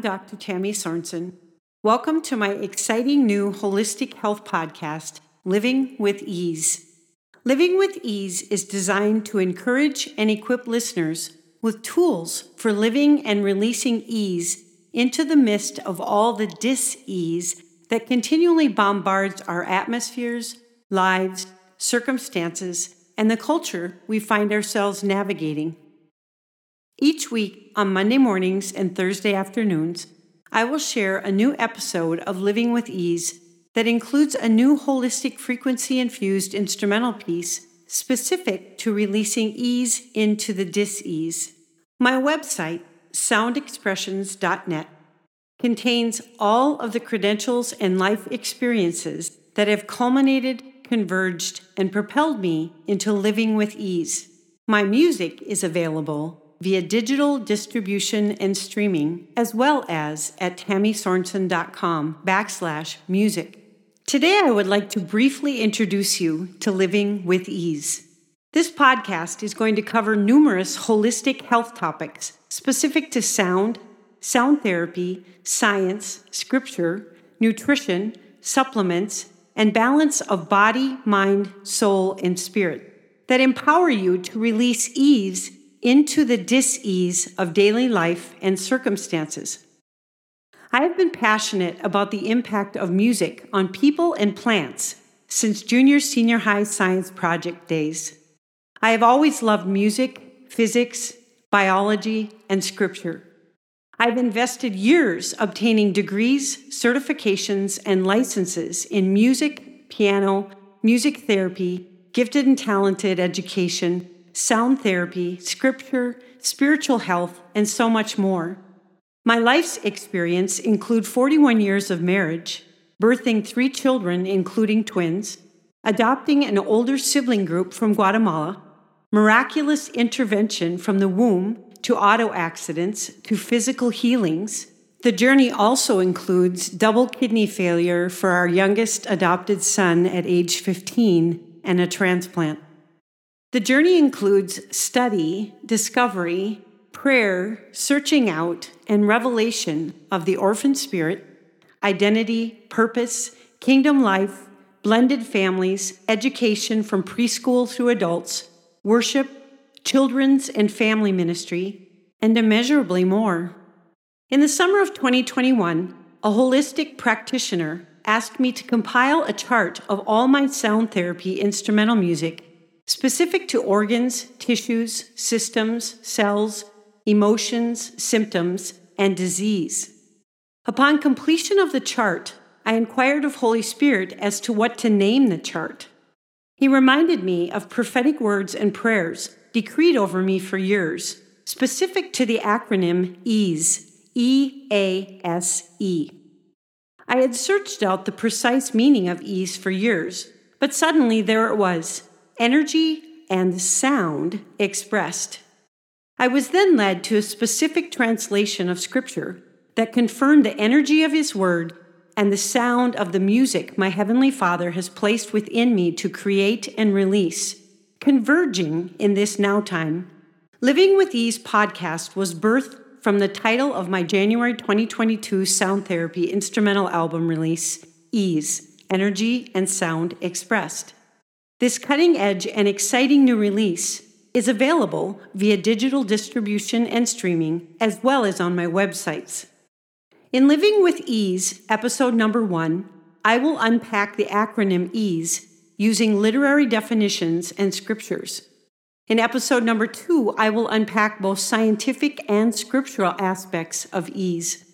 Dr. Tammy Sorensen. Welcome to my exciting new holistic health podcast, Living with Ease. Living with Ease is designed to encourage and equip listeners with tools for living and releasing ease into the midst of all the dis ease that continually bombards our atmospheres, lives, circumstances, and the culture we find ourselves navigating. Each week on Monday mornings and Thursday afternoons, I will share a new episode of Living with Ease that includes a new holistic frequency infused instrumental piece specific to releasing ease into the dis-ease. My website, soundexpressions.net, contains all of the credentials and life experiences that have culminated, converged, and propelled me into living with ease. My music is available via digital distribution and streaming, as well as at tammysorensen.com backslash music. Today, I would like to briefly introduce you to Living with Ease. This podcast is going to cover numerous holistic health topics specific to sound, sound therapy, science, scripture, nutrition, supplements, and balance of body, mind, soul, and spirit that empower you to release ease into the dis-ease of daily life and circumstances. I have been passionate about the impact of music on people and plants since junior senior high science project days. I have always loved music, physics, biology, and scripture. I've invested years obtaining degrees, certifications, and licenses in music, piano, music therapy, gifted and talented education, sound therapy, scripture, spiritual health, and so much more. My life's experience include 41 years of marriage, birthing 3 children including twins, adopting an older sibling group from Guatemala, miraculous intervention from the womb to auto accidents to physical healings. The journey also includes double kidney failure for our youngest adopted son at age 15 and a transplant. The journey includes study, discovery, prayer, searching out, and revelation of the orphan spirit, identity, purpose, kingdom life, blended families, education from preschool through adults, worship, children's and family ministry, and immeasurably more. In the summer of 2021, a holistic practitioner asked me to compile a chart of all my sound therapy instrumental music specific to organs, tissues, systems, cells, emotions, symptoms, and disease. Upon completion of the chart, I inquired of Holy Spirit as to what to name the chart. He reminded me of prophetic words and prayers decreed over me for years, specific to the acronym EASE, E A S E. I had searched out the precise meaning of ease for years, but suddenly there it was energy and sound expressed. I was then led to a specific translation of Scripture that confirmed the energy of His Word and the sound of the music my Heavenly Father has placed within me to create and release, converging in this now time. Living with Ease podcast was birthed from the title of my January 2022 sound therapy instrumental album release, Ease Energy and Sound Expressed. This cutting edge and exciting new release is available via digital distribution and streaming, as well as on my websites. In Living with Ease, episode number one, I will unpack the acronym EASE using literary definitions and scriptures. In episode number two, I will unpack both scientific and scriptural aspects of ease.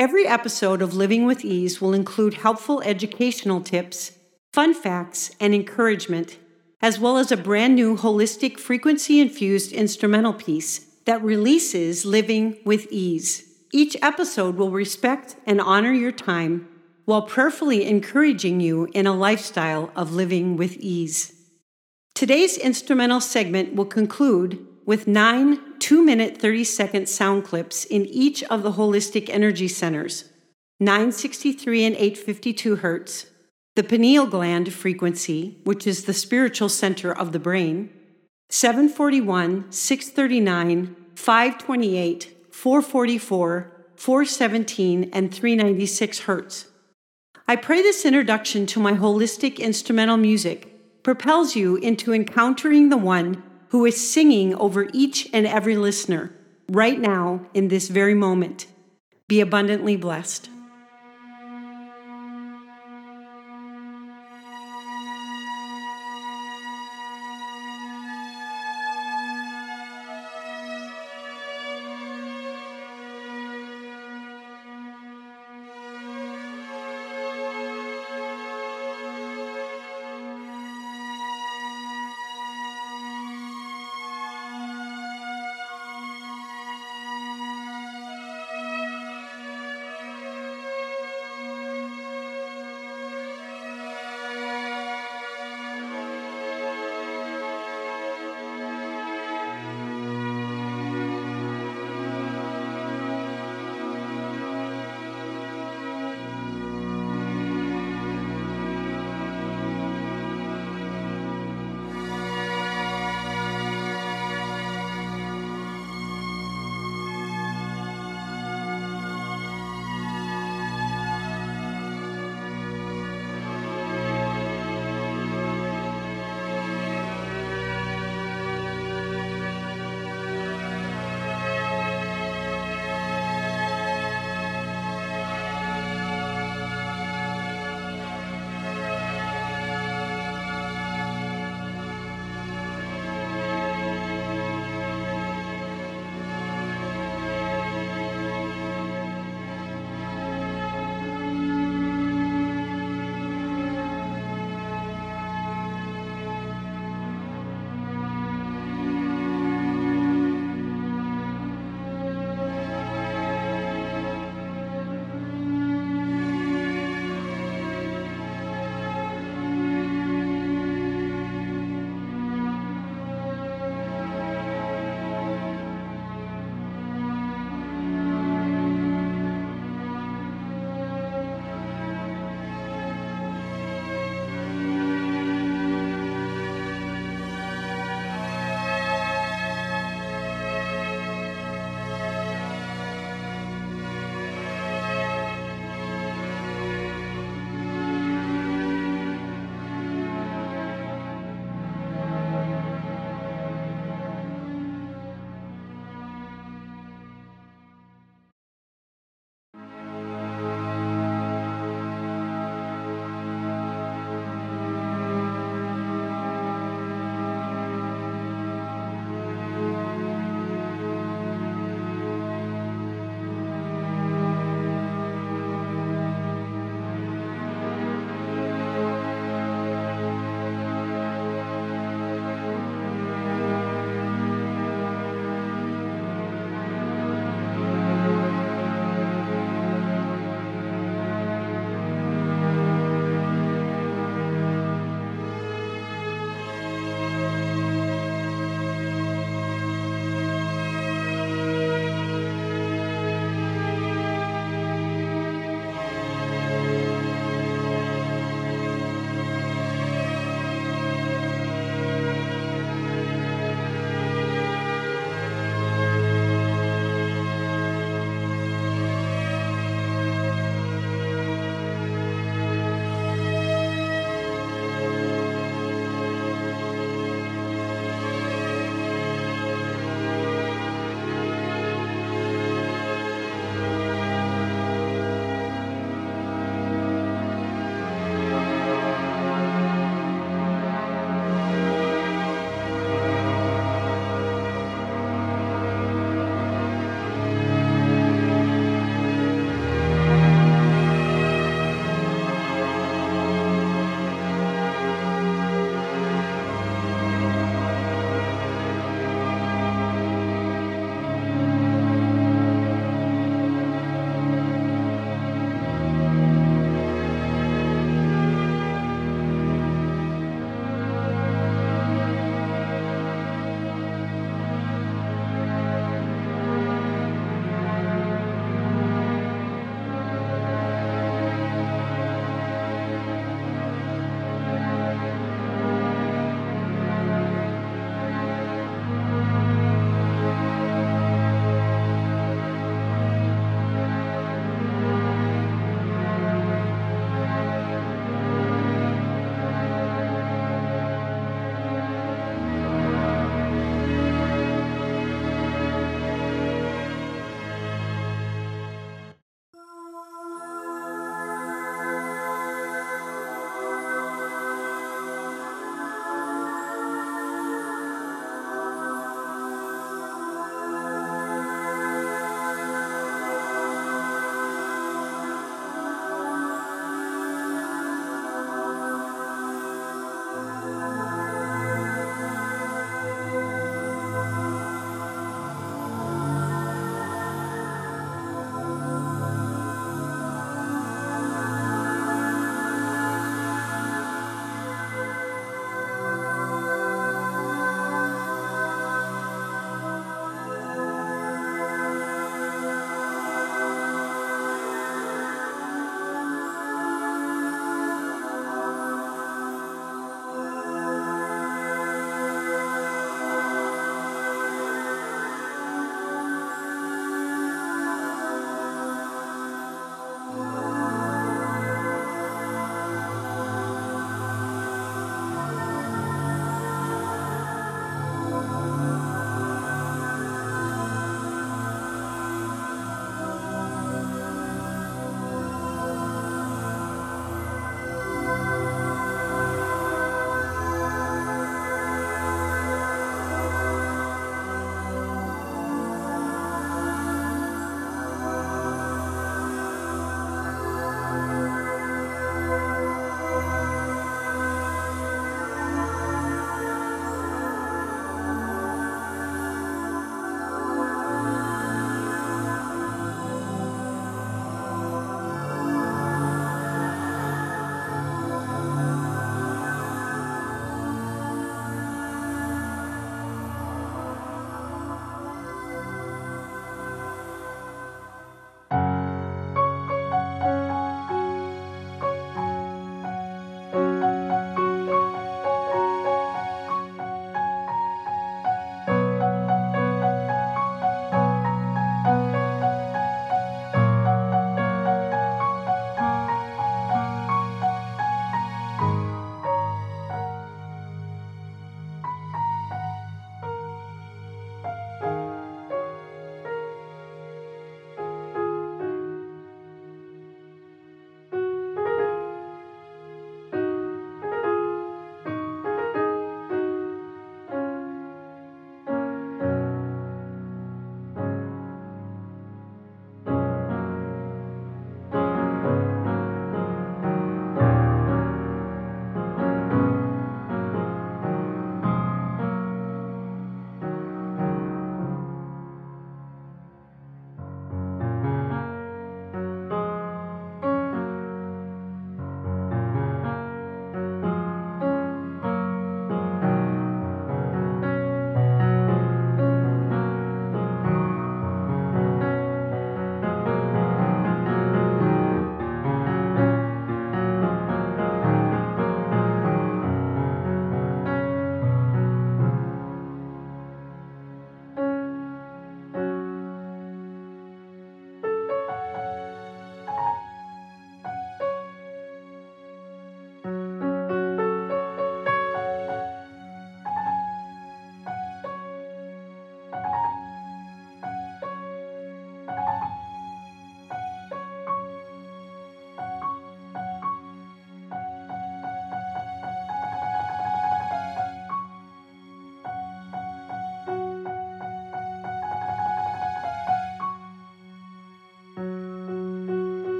Every episode of Living with Ease will include helpful educational tips fun facts, and encouragement, as well as a brand new holistic frequency infused instrumental piece that releases living with ease. Each episode will respect and honor your time while prayerfully encouraging you in a lifestyle of living with ease. Today's instrumental segment will conclude with nine 2 minute 30 second sound clips in each of the holistic energy centers 963 and 852 hertz, the pineal gland frequency, which is the spiritual center of the brain, 741, 639, 528, 444, 417, and 396 hertz. I pray this introduction to my holistic instrumental music propels you into encountering the one who is singing over each and every listener right now in this very moment. Be abundantly blessed.